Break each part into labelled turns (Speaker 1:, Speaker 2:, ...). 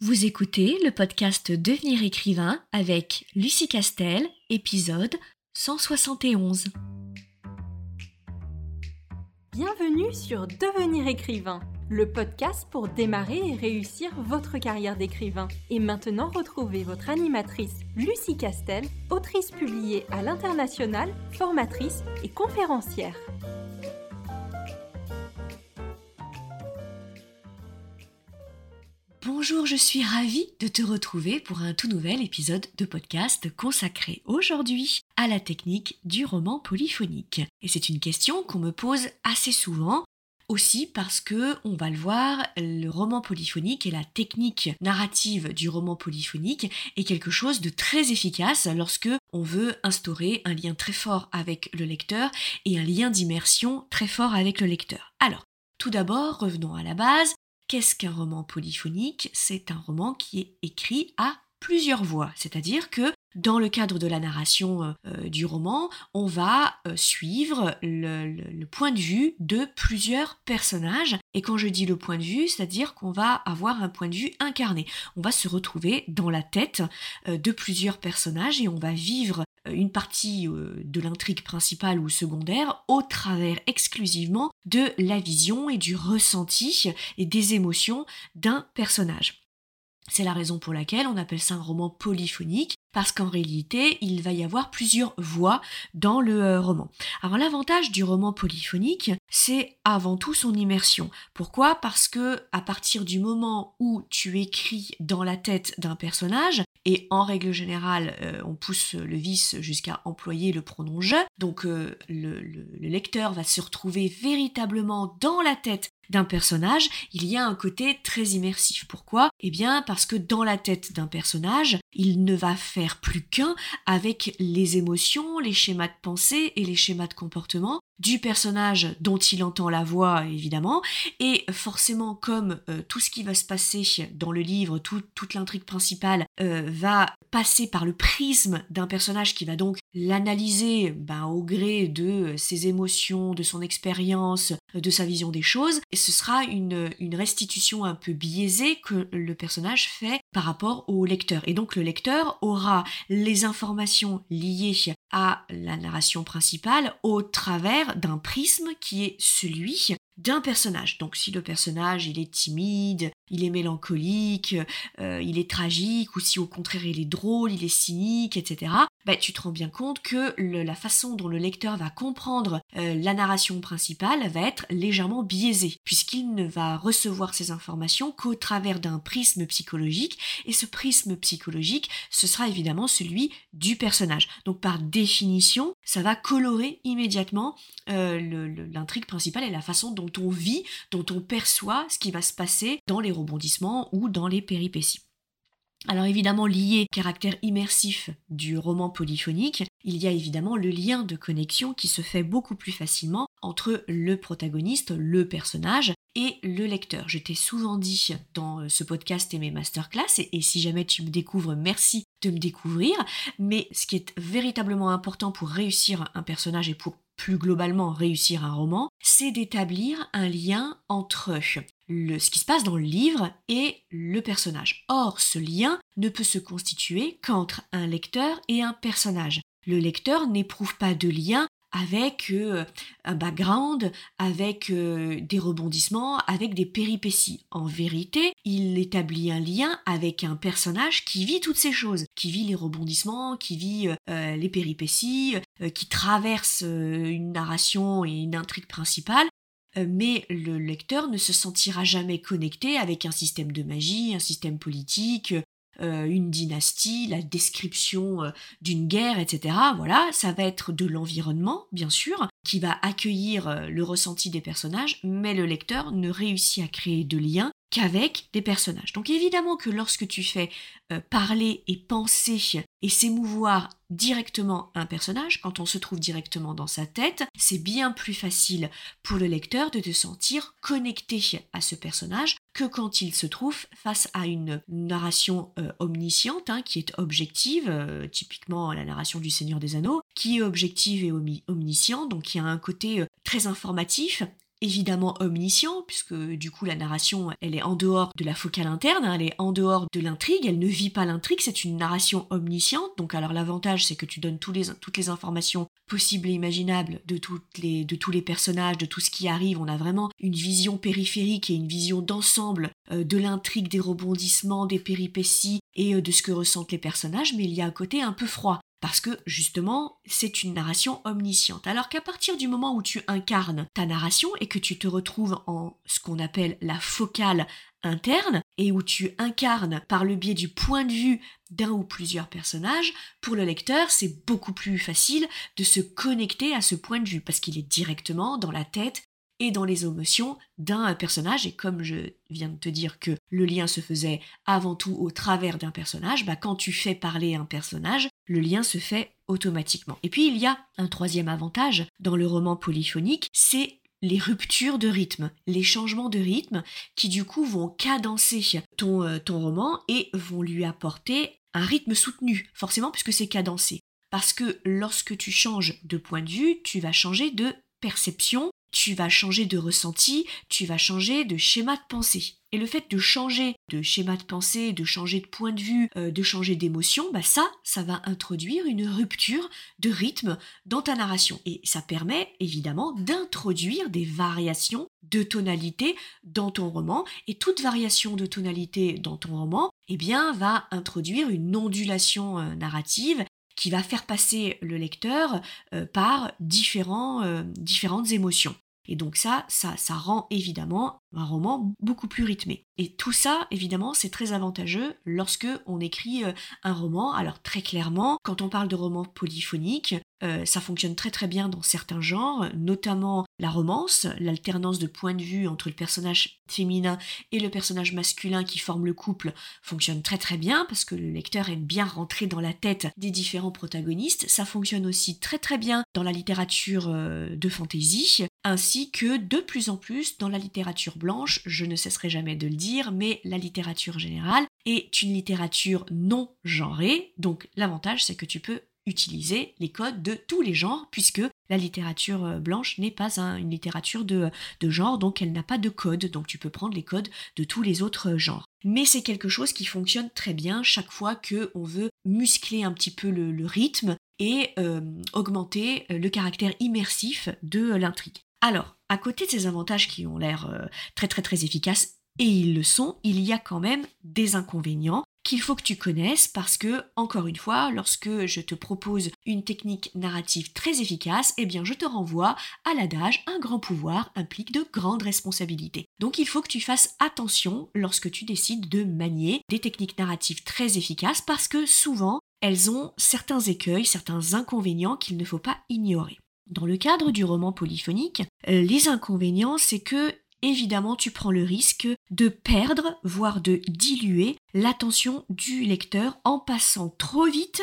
Speaker 1: Vous écoutez le podcast Devenir écrivain avec Lucie Castel, épisode 171.
Speaker 2: Bienvenue sur Devenir écrivain, le podcast pour démarrer et réussir votre carrière d'écrivain. Et maintenant, retrouvez votre animatrice Lucie Castel, autrice publiée à l'international, formatrice et conférencière.
Speaker 1: Bonjour, je suis ravie de te retrouver pour un tout nouvel épisode de podcast consacré aujourd'hui à la technique du roman polyphonique. Et c'est une question qu'on me pose assez souvent aussi parce que, on va le voir, le roman polyphonique et la technique narrative du roman polyphonique est quelque chose de très efficace lorsque on veut instaurer un lien très fort avec le lecteur et un lien d'immersion très fort avec le lecteur. Alors, tout d'abord, revenons à la base. Qu'est-ce qu'un roman polyphonique? C'est un roman qui est écrit à plusieurs voix, c'est-à-dire que dans le cadre de la narration euh, euh, du roman, on va euh, suivre le, point de vue de plusieurs personnages. Et quand je dis le point de vue, c'est-à-dire qu'on va avoir un point de vue incarné. On va se retrouver dans la tête de plusieurs personnages et on va vivre une partie de l'intrigue principale ou secondaire au travers exclusivement de la vision et du ressenti et des émotions d'un personnage. C'est la raison pour laquelle on appelle ça un roman polyphonique, parce qu'en réalité, il va y avoir plusieurs voix dans le euh, roman. Alors l'avantage du roman polyphonique, c'est avant tout son immersion. Pourquoi? Parce que à partir du moment où tu écris dans la tête d'un personnage, et en règle générale, euh, on pousse le vice jusqu'à employer le pronom je, donc euh, le lecteur va se retrouver véritablement dans la tête d'un personnage, il y a un côté très immersif. Pourquoi? Eh bien parce que dans la tête d'un personnage, il ne va faire plus qu'un avec les émotions, les schémas de pensée et les schémas de comportement du personnage dont il entend la voix évidemment et forcément comme euh, tout ce qui va se passer dans le livre toute l'intrigue principale euh, va passer par le prisme d'un personnage qui va donc l'analyser ben, au gré de ses émotions de son expérience de sa vision des choses et ce sera une, restitution un peu biaisée que le personnage fait par rapport au lecteur et donc le lecteur aura les informations liées à la narration principale au travers d'un prisme qui est celui d'un personnage. Donc si le personnage il est timide, il est mélancolique, euh, il est tragique, ou si au contraire il est drôle, il est cynique, etc., bah, tu te rends bien compte que la façon dont le lecteur va comprendre euh, la narration principale va être légèrement biaisée, puisqu'il ne va recevoir ces informations qu'au travers d'un prisme psychologique, et ce prisme psychologique, ce sera évidemment celui du personnage. Donc par définition, ça va colorer immédiatement euh, l'intrigue principale et la façon dont on vit, dont on perçoit ce qui va se passer dans les rebondissements ou dans les péripéties. Alors évidemment lié au caractère immersif du roman polyphonique, il y a évidemment le lien de connexion qui se fait beaucoup plus facilement entre le protagoniste, le personnage, et le lecteur. Je t'ai souvent dit dans ce podcast et mes masterclass, et, et si jamais tu me découvres, merci de me découvrir, mais ce qui est véritablement important pour réussir un personnage et pour plus globalement réussir un roman, c'est d'établir un lien entre le, ce qui se passe dans le livre et le personnage. Or, ce lien ne peut se constituer qu'entre un lecteur et un personnage. Le lecteur n'éprouve pas de lien avec euh, un background, avec euh, des rebondissements, avec des péripéties. En vérité, il établit un lien avec un personnage qui vit toutes ces choses, qui vit les rebondissements, qui vit euh, les péripéties, qui traverse une narration et une intrigue principale, mais le lecteur ne se sentira jamais connecté avec un système de magie, un système politique, euh, une dynastie, la description euh, d'une guerre, etc. Voilà, ça va être de l'environnement, bien sûr, qui va accueillir euh, le ressenti des personnages, mais le lecteur ne réussit à créer de lien qu'avec des personnages. Donc évidemment que lorsque tu fais parler et penser et s'émouvoir directement un personnage, quand on se trouve directement dans sa tête, c'est bien plus facile pour le lecteur de te sentir connecté à ce personnage que quand il se trouve face à une narration euh, omnisciente, hein, qui est objective, euh, typiquement la narration du Seigneur des Anneaux, qui est objective et omnisciente, donc qui a un côté très informatif évidemment omniscient, puisque du coup la narration, elle est en dehors de la focale interne, hein, elle est en dehors de l'intrigue, elle ne vit pas l'intrigue, c'est une narration omnisciente. Donc alors l'avantage, c'est que tu donnes toutes les informations possibles et les, de tous les personnages, de tout ce qui arrive. On a vraiment une vision périphérique et une vision d'ensemble euh, de l'intrigue, des rebondissements, des péripéties et euh, de ce que ressentent les personnages, mais il y a un côté un peu froid parce que justement, c'est une narration omnisciente. Alors qu'à partir du moment où tu incarnes ta narration et que tu te retrouves en ce qu'on appelle la focale interne et où tu incarnes par le biais du point de vue d'un ou plusieurs personnages, pour le lecteur, c'est beaucoup plus facile de se connecter à ce point de vue parce qu'il est directement dans la tête et dans les émotions d'un personnage. Et comme je viens de te dire que le lien se faisait avant tout au travers d'un personnage, bah quand tu fais parler un personnage, le lien se fait automatiquement. Et puis il y a un troisième avantage dans le roman polyphonique, c'est les ruptures de rythme, les changements de rythme qui du coup vont cadencer ton, euh, ton roman et vont lui apporter un rythme soutenu, forcément puisque c'est cadencé. Parce que lorsque tu changes de point de vue, tu vas changer de perception tu vas changer de ressenti, tu vas changer de schéma de pensée. Et le fait de changer de schéma de pensée, de changer de point de vue, euh, de changer d'émotion, bah ça, ça va introduire une rupture de rythme dans ta narration. Et ça permet évidemment d'introduire des variations de tonalité dans ton roman. Et toute variation de tonalité dans ton roman, eh bien, va introduire une ondulation euh, narrative qui va faire passer le lecteur euh, par différents, différentes émotions. Et donc ça, ça, ça rend évidemment un roman beaucoup plus rythmé. Et tout ça, évidemment, c'est très avantageux lorsque on écrit euh, un roman. Alors très clairement, quand on parle de roman polyphonique, euh, ça fonctionne très très bien dans certains genres, notamment la romance, l'alternance de points de vue entre le personnage féminin et le personnage masculin qui forme le couple fonctionne très très bien parce que le lecteur aime bien rentrer dans la tête des différents protagonistes. Ça fonctionne aussi très très bien dans la littérature euh, de fantasy, ainsi que de plus en plus dans la littérature blanche, je ne cesserai jamais de le dire, mais la littérature générale est une littérature non genrée, donc l'avantage c'est que tu peux utiliser les codes de tous les genres, puisque la littérature euh, blanche n'est pas une littérature de, genre, donc elle n'a pas de code, donc tu peux prendre les codes de tous les autres genres. Mais c'est quelque chose qui fonctionne très bien chaque fois que on veut muscler un petit peu le, rythme et euh, augmenter euh, le caractère immersif de l'intrigue. Alors, à côté de ces avantages qui ont l'air très très très efficaces, et ils le sont, il y a quand même des inconvénients qu'il faut que tu connaisses parce que, encore une fois, lorsque je te propose une technique narrative très efficace, eh bien je te renvoie à l'adage un grand pouvoir implique de grandes responsabilités. Donc il faut que tu fasses attention lorsque tu décides de manier des techniques narratives très efficaces parce que souvent elles ont certains écueils, certains inconvénients qu'il ne faut pas ignorer. Dans le cadre du roman polyphonique, euh, les inconvénients, c'est que évidemment tu prends le risque de perdre, voire de diluer l'attention du lecteur en passant trop vite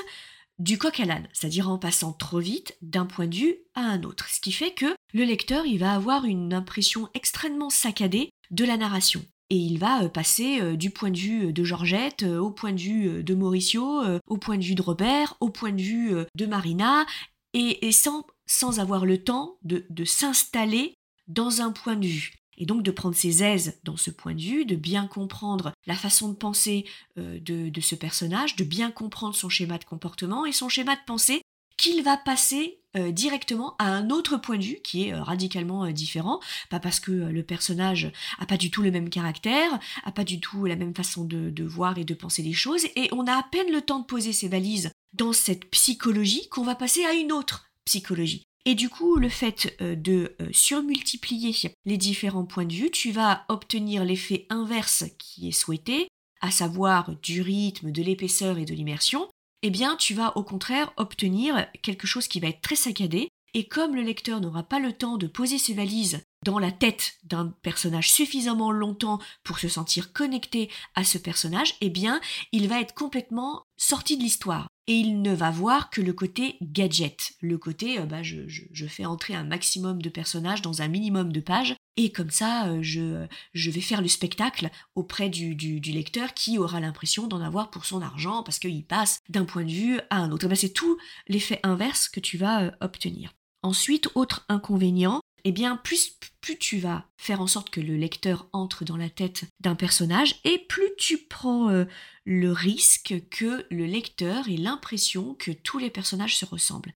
Speaker 1: du coq à l'âne, c'est-à-dire en passant trop vite d'un point de vue à un autre. Ce qui fait que le lecteur, il va avoir une impression extrêmement saccadée de la narration. Et il va euh, passer euh, du point de vue de Georgette, euh, au point de vue de Mauricio, au point de vue de Robert, au point de vue de Marina, et, sans, avoir le temps de s'installer dans un point de vue et donc de prendre ses aises dans ce point de vue, de bien comprendre la façon de penser euh, de, ce personnage, de bien comprendre son schéma de comportement et son schéma de pensée qu'il va passer euh, directement à un autre point de vue qui est euh, radicalement différent, pas parce que le personnage a pas du tout le même caractère, a pas du tout la même façon de, de voir et de penser les choses, et on a à peine le temps de poser ses valises dans cette psychologie qu'on va passer à une autre psychologie. Et du coup, le fait euh, de euh, surmultiplier les différents points de vue, tu vas obtenir l'effet inverse qui est souhaité, à savoir du rythme, de l'épaisseur et de l'immersion, eh bien tu vas au contraire obtenir quelque chose qui va être très saccadé, et comme le lecteur n'aura pas le temps de poser ses valises dans la tête d'un personnage suffisamment longtemps pour se sentir connecté à ce personnage, eh bien, il va être complètement sorti de l'histoire. Et il ne va voir que le côté gadget, le côté euh, bah, je, fais entrer un maximum de personnages dans un minimum de pages, et comme ça euh, je, je vais faire le spectacle auprès du, du, lecteur qui aura l'impression d'en avoir pour son argent parce qu'il passe d'un point de vue à un autre. Bah, c'est tout l'effet inverse que tu vas euh, obtenir. Ensuite, autre inconvénient, eh bien plus, tu vas faire en sorte que le lecteur entre dans la tête d'un personnage et plus tu prends euh, le risque que le lecteur ait l'impression que tous les personnages se ressemblent.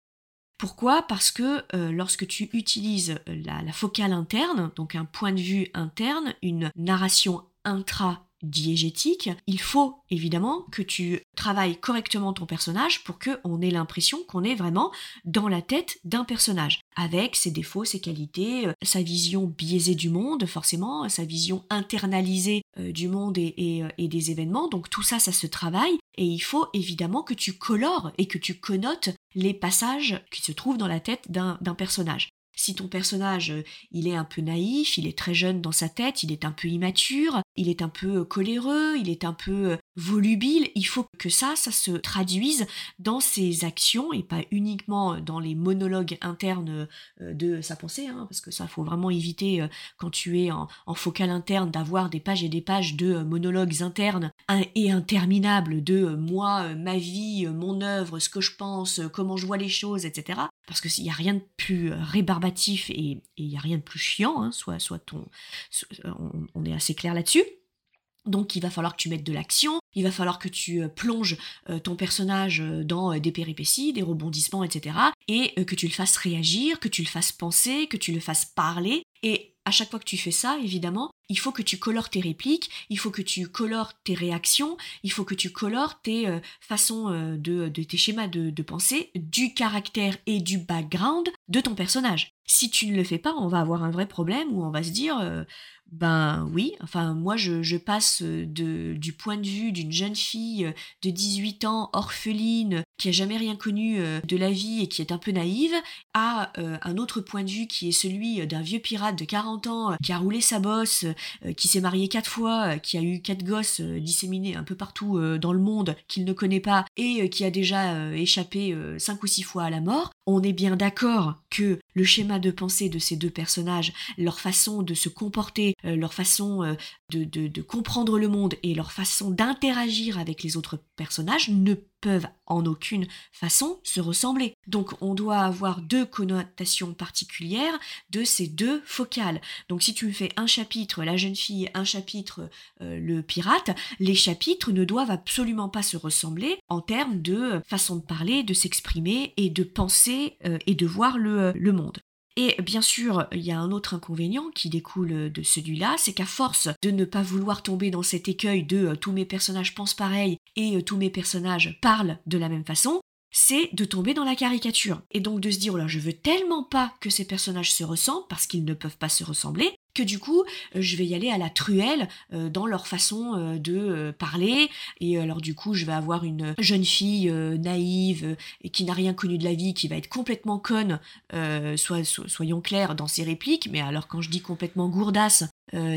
Speaker 1: Pourquoi? Parce que euh, lorsque tu utilises la, la, focale interne, donc un point de vue interne, une narration intra diégétique, il faut évidemment que tu travailles correctement ton personnage pour qu'on ait l'impression qu'on est vraiment dans la tête d'un personnage, avec ses défauts, ses qualités, euh, sa vision biaisée du monde, forcément, sa vision internalisée euh, du monde euh, et, des événements. Donc tout ça, ça se travaille, et il faut évidemment que tu colores et que tu connotes les passages qui se trouvent dans la tête d'un personnage. Si ton personnage, euh, il est un peu naïf, il est très jeune dans sa tête, il est un peu immature, il est un peu euh, coléreux, il est un peu euh, volubile, il faut que ça, ça se traduise dans ses actions et pas uniquement dans les monologues internes de sa pensée, hein, parce que ça, faut vraiment éviter quand tu es en, en focale interne d'avoir des pages et des pages de monologues internes et interminables de moi, ma vie, mon œuvre, ce que je pense, comment je vois les choses, etc parce qu'il n'y a rien de plus euh, rébarbatif et il n'y a rien de plus chiant, hein, soit, soit ton, euh, on, est assez clair là-dessus. Donc il va falloir que tu mettes de l'action, il va falloir que tu euh, plonges ton personnage dans des péripéties, des rebondissements, etc. Et que tu le fasses réagir, que tu le fasses penser, que tu le fasses parler. Et à chaque fois que tu fais ça, évidemment, il faut que tu colores tes répliques, il faut que tu colores tes réactions, il faut que tu colores tes euh, façons euh, de, tes schémas de, pensée, du caractère et du background de ton personnage. Si tu ne le fais pas, on va avoir un vrai problème où on va se dire euh, ben oui, enfin moi je, passe du point de vue d'une jeune fille de 18 ans, orpheline, qui a jamais rien connu de la vie et qui est un peu naïve, à un autre point de vue qui est celui d'un vieux pirate de 40 ans qui a roulé sa bosse, qui s'est marié quatre fois, qui a eu quatre gosses disséminés un peu partout dans le monde qu'il ne connaît pas et qui a déjà échappé cinq ou six fois à la mort. On est bien d'accord que le schéma de pensée de ces deux personnages, leur façon de se comporter, euh, leur façon euh, de, comprendre le monde et leur façon d'interagir avec les autres personnages ne peuvent en aucune façon se ressembler. Donc on doit avoir deux connotations particulières de ces deux focales. Donc si tu fais un chapitre la jeune fille, un chapitre euh, le pirate, les chapitres ne doivent absolument pas se ressembler en termes de façon de parler, de s'exprimer et de penser et de voir le monde. Et bien sûr, il y a un autre inconvénient qui découle de celui-là, c'est qu'à force de ne pas vouloir tomber dans cet écueil de euh, tous mes personnages pensent pareil et euh, tous mes personnages parlent de la même façon, c'est de tomber dans la caricature. Et donc de se dire, oh je veux tellement pas que ces personnages se ressemblent, parce qu'ils ne peuvent pas se ressembler, que du coup, euh, je vais y aller à la truelle euh, dans leur façon euh, de parler. Et alors du coup, je vais avoir une jeune fille naïve et qui n'a rien connu de la vie, qui va être complètement conne, soyons clairs, dans ses répliques. Mais alors quand je dis complètement gourdasse,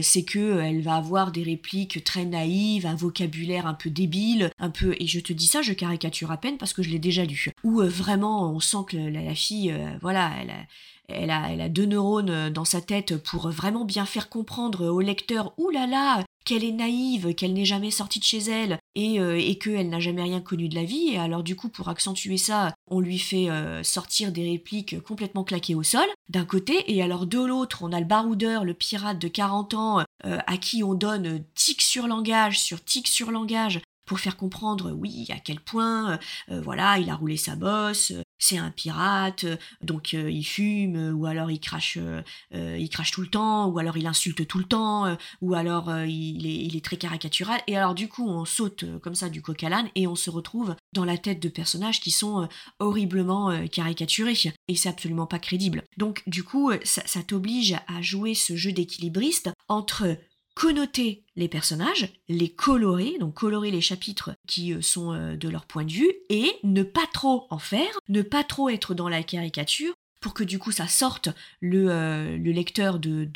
Speaker 1: c'est que elle va avoir des répliques très naïves, un vocabulaire un peu débile, un peu. Et je te dis ça, je caricature à peine parce que je l'ai déjà lu. Où vraiment, on sent que la, la fille, voilà, elle. A, elle a, deux neurones euh, dans sa tête pour vraiment bien faire comprendre au lecteur, oulala, qu'elle est naïve, qu'elle n'est jamais sortie de chez elle et, euh, qu'elle n'a jamais rien connu de la vie. Et alors du coup, pour accentuer ça, on lui fait euh, sortir des répliques complètement claquées au sol, d'un côté, et alors de l'autre, on a le baroudeur, le pirate de 40 ans, à qui on donne tic sur langage sur tic sur langage pour faire comprendre, oui, à quel point, voilà, il a roulé sa bosse, c'est un pirate, donc euh, il fume, ou alors il crache, euh, il crache tout le temps, ou alors il insulte tout le temps, euh, ou alors il est, très caricatural. Et alors du coup, on saute comme ça du coq à l'âne et on se retrouve dans la tête de personnages qui sont horriblement caricaturés. Et c'est absolument pas crédible. Donc du coup, ça t'oblige à jouer ce jeu d'équilibriste entre connoter les personnages, les colorer, donc colorer les chapitres qui euh, sont euh, de leur point de vue, et ne pas trop en faire, ne pas trop être dans la caricature, pour que du coup ça sorte le, euh, lecteur de,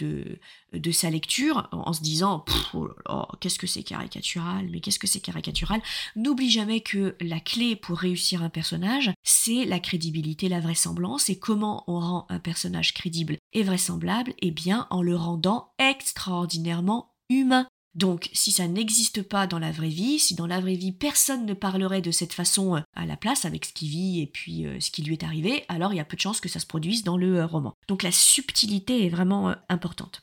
Speaker 1: sa lecture en, se disant oh qu'est-ce que c'est caricatural, mais qu'est-ce que c'est caricatural. N'oublie jamais que la clé pour réussir un personnage, c'est la crédibilité, la vraisemblance, et comment on rend un personnage crédible et vraisemblable, eh bien en le rendant extraordinairement humain. Donc si ça n'existe pas dans la vraie vie, si dans la vraie vie personne ne parlerait de cette façon euh, à la place avec ce qu'il vit et puis euh, ce qui lui est arrivé, alors il y a peu de chances que ça se produise dans le roman. Donc la subtilité est vraiment importante.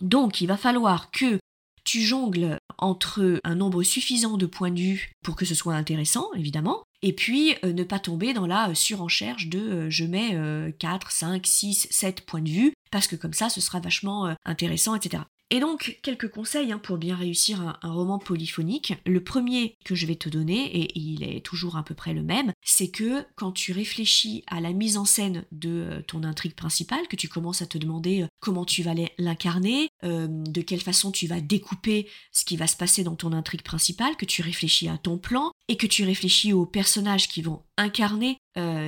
Speaker 1: Donc il va falloir que tu jongles entre un nombre suffisant de points de vue pour que ce soit intéressant, évidemment, et puis euh, ne pas tomber dans la euh, surenchère de euh, je mets 4, 5, 6, 7 points de vue, parce que comme ça ce sera vachement intéressant, etc. Et donc, quelques conseils hein, pour bien réussir un, roman polyphonique. Le premier que je vais te donner, et il est toujours à peu près le même, c'est que quand tu réfléchis à la mise en scène de euh, ton intrigue principale, que tu commences à te demander euh, comment tu vas l'incarner, euh, de quelle façon tu vas découper ce qui va se passer dans ton intrigue principale, que tu réfléchis à ton plan, et que tu réfléchis aux personnages qui vont incarner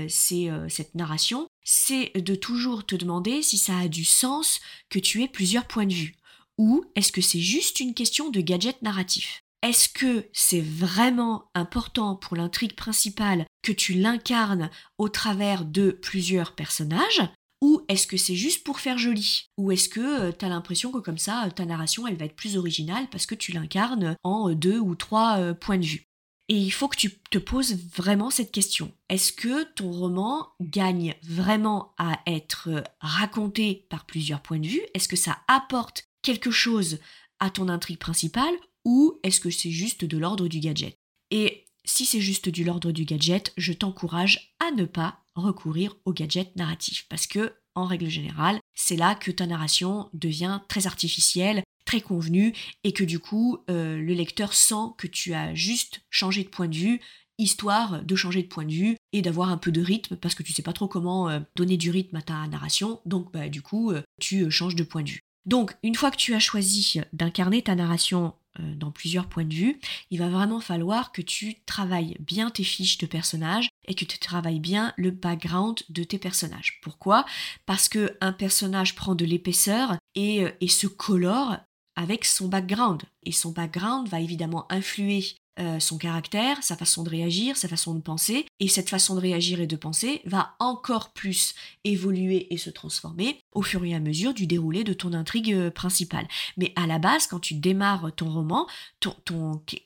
Speaker 1: cette narration, c'est de toujours te demander si ça a du sens que tu aies plusieurs points de vue. Ou est-ce que c'est juste une question de gadget narratif? Est-ce que c'est vraiment important pour l'intrigue principale que tu l'incarnes au travers de plusieurs personnages? Ou est-ce que c'est juste pour faire joli? Ou est-ce que euh, tu as l'impression que comme ça, ta narration, elle va être plus originale parce que tu l'incarnes en deux ou trois euh, points de vue? Et il faut que tu te poses vraiment cette question. Est-ce que ton roman gagne vraiment à être euh, raconté par plusieurs points de vue? Est-ce que ça apporte quelque chose à ton intrigue principale ou est-ce que c'est juste de l'ordre du gadget? Et si c'est juste du l'ordre du gadget, je t'encourage à ne pas recourir au gadget narratif parce que en règle générale, c'est là que ta narration devient très artificielle, très convenue et que du coup euh, le lecteur sent que tu as juste changé de point de vue histoire de changer de point de vue et d'avoir un peu de rythme parce que tu sais pas trop comment euh, donner du rythme à ta narration donc bah, du coup euh, tu changes de point de vue. Donc, une fois que tu as choisi d'incarner ta narration euh, dans plusieurs points de vue, il va vraiment falloir que tu travailles bien tes fiches de personnages et que tu travailles bien le background de tes personnages. Pourquoi? Parce que un personnage prend de l'épaisseur euh, et se colore avec son background. Et son background va évidemment influer euh, son caractère, sa façon de réagir, sa façon de penser, et cette façon de réagir et de penser va encore plus évoluer et se transformer au fur et à mesure du déroulé de ton intrigue euh, principale. Mais à la base, quand tu démarres ton roman, ton,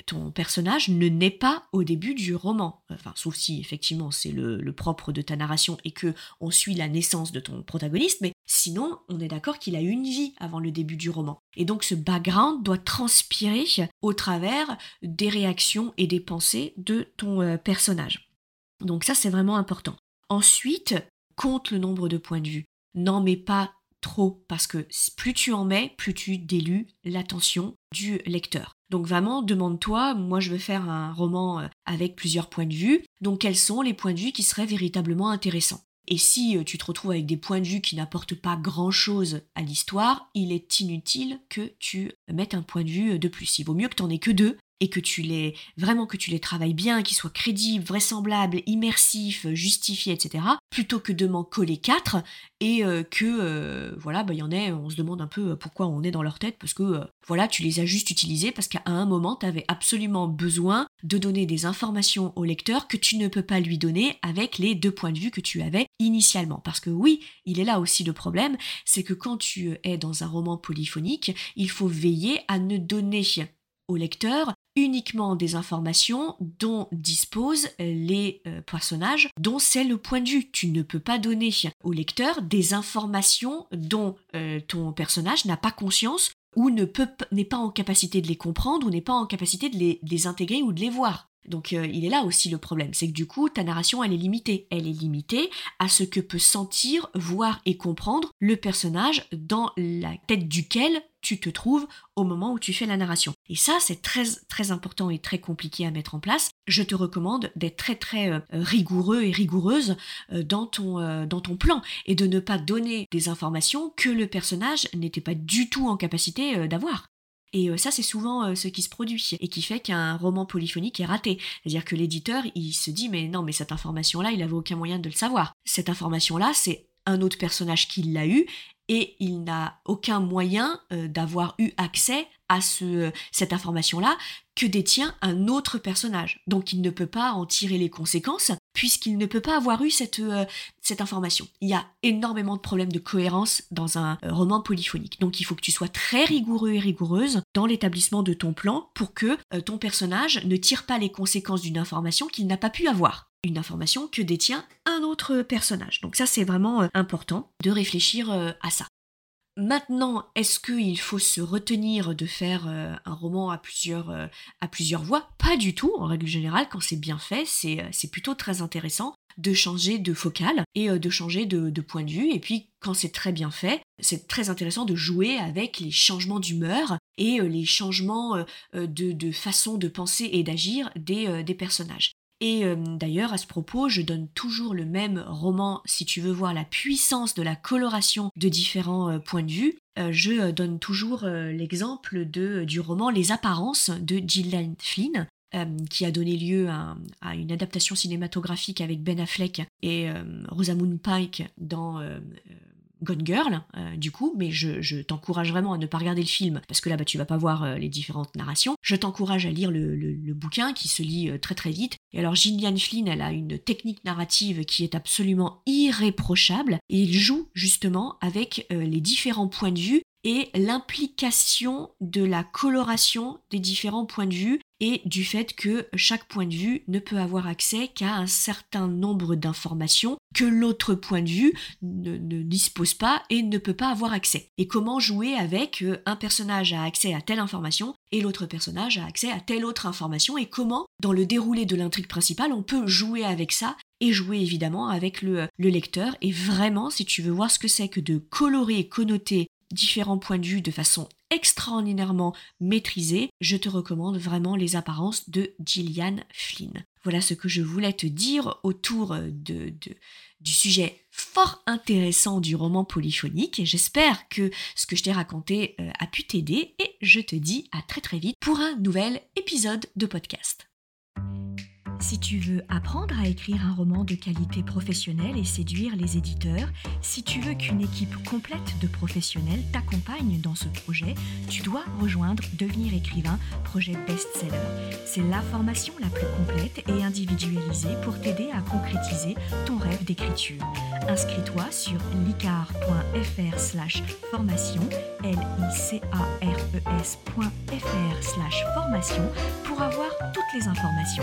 Speaker 1: ton, personnage ne naît pas au début du roman. Enfin, sauf si effectivement c'est le, le propre de ta narration et que on suit la naissance de ton protagoniste, mais sinon on est d'accord qu'il a une vie avant le début du roman. Et donc ce background doit transpirer au travers des réactions et des pensées de ton euh, personnage. Donc ça, c'est vraiment important. Ensuite, compte le nombre de points de vue. N'en mets pas trop, parce que plus tu en mets, plus tu délues l'attention du lecteur. Donc vraiment, demande-toi, moi je veux faire un roman euh, avec plusieurs points de vue, donc quels sont les points de vue qui seraient véritablement intéressants? Et si euh, tu te retrouves avec des points de vue qui n'apportent pas grand-chose à l'histoire, il est inutile que tu mettes un point de vue de plus. Il vaut mieux que tu n'en aies que deux et que tu les vraiment que tu les travailles bien, qu'ils soient crédibles, vraisemblables, immersifs, justifiés, etc. Plutôt que de m'en coller quatre et euh, que euh, voilà, bah il y en a, on se demande un peu euh, pourquoi on est dans leur tête parce que voilà, tu les as juste utilisés parce qu'à un moment tu avais absolument besoin de donner des informations au lecteur que tu ne peux pas lui donner avec les deux points de vue que tu avais initialement. Parce que oui, il est là aussi le problème, c'est que quand tu es dans un roman polyphonique, il faut veiller à ne donner au lecteur uniquement des informations dont disposent les euh, personnages, dont c'est le point de vue. Tu ne peux pas donner au lecteur des informations dont euh, ton personnage n'a pas conscience ou ne n'est pas en capacité de les comprendre ou n'est pas en capacité de les, intégrer ou de les voir. Donc euh, il est là aussi le problème, c'est que du coup ta narration elle est limitée. Elle est limitée à ce que peut sentir, voir et comprendre le personnage dans la tête duquel tu te trouves au moment où tu fais la narration. Et ça, c'est très très important et très compliqué à mettre en place. Je te recommande d'être très très euh, rigoureux et rigoureuse euh, dans ton euh, dans ton plan et de ne pas donner des informations que le personnage n'était pas du tout en capacité d'avoir. Et ça, c'est souvent ce qui se produit et qui fait qu'un roman polyphonique est raté. C'est-à-dire que l'éditeur, il se dit, mais non, mais cette information-là, il n'avait aucun moyen de le savoir. Cette information-là, c'est un autre personnage qui l'a eu et il n'a aucun moyen euh, d'avoir eu accès à ce, cette information-là que détient un autre personnage. Donc il ne peut pas en tirer les conséquences puisqu'il ne peut pas avoir eu cette, euh, information. Il y a énormément de problèmes de cohérence dans un euh, roman polyphonique. Donc il faut que tu sois très rigoureux et rigoureuse dans l'établissement de ton plan pour que ton personnage ne tire pas les conséquences d'une information qu'il n'a pas pu avoir une information que détient un autre personnage. Donc ça c'est vraiment important de réfléchir à ça. Maintenant, est-ce qu'il faut se retenir de faire euh, un roman à plusieurs, euh, voix? Pas du tout, en règle générale, quand c'est bien fait, c'est, euh, plutôt très intéressant de changer de focale et de changer de, point de vue. Et puis, quand c'est très bien fait, c'est très intéressant de jouer avec les changements d'humeur et les changements de, façon de penser et d'agir des personnages. Et euh, d'ailleurs, à ce propos, je donne toujours le même roman si tu veux voir la puissance de la coloration de différents euh, points de vue. Euh, je donne toujours l'exemple du roman Les apparences de Gillian Flynn, qui a donné lieu à, à, une adaptation cinématographique avec Ben Affleck et Rosamund Pike dans Gone Girl, euh, du coup, mais je, t'encourage vraiment à ne pas regarder le film, parce que là, bah, tu vas pas voir euh, les différentes narrations. Je t'encourage à lire le, bouquin, qui se lit euh, très très vite. Et alors, Gillian Flynn, elle a une technique narrative qui est absolument irréprochable, et il joue justement avec les différents points de vue et l'implication de la coloration des différents points de vue et du fait que chaque point de vue ne peut avoir accès qu'à un certain nombre d'informations que l'autre point de vue ne, dispose pas et ne peut pas avoir accès. Et comment jouer avec euh, un personnage a accès à telle information et l'autre personnage a accès à telle autre information et comment, dans le déroulé de l'intrigue principale, on peut jouer avec ça et jouer évidemment avec le, le lecteur. Et vraiment, si tu veux voir ce que c'est que de colorer et connoter différents points de vue de façon extraordinairement maîtrisée, je te recommande vraiment les apparences de Gillian Flynn. Voilà ce que je voulais te dire autour de, du sujet fort intéressant du roman polyphonique j'espère que ce que je t'ai raconté euh, a pu t'aider et je te dis à très très vite pour un nouvel épisode de podcast. Si tu veux apprendre à écrire un roman de qualité professionnelle et séduire les éditeurs, si tu veux qu'une équipe complète de professionnels t'accompagne dans ce projet, tu dois rejoindre Devenir écrivain, projet best-seller. C'est la formation la plus complète et individualisée pour t'aider à concrétiser ton rêve d'écriture. Inscris-toi sur licar.fr slash formation, l i c a r e s.fr slash formation pour avoir les informations.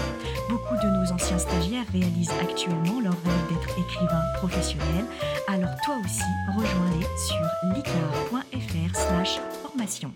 Speaker 1: Beaucoup de nos anciens stagiaires réalisent actuellement leur rêve d'être écrivain professionnel, alors toi aussi rejoins-les sur licar.fr slash formation.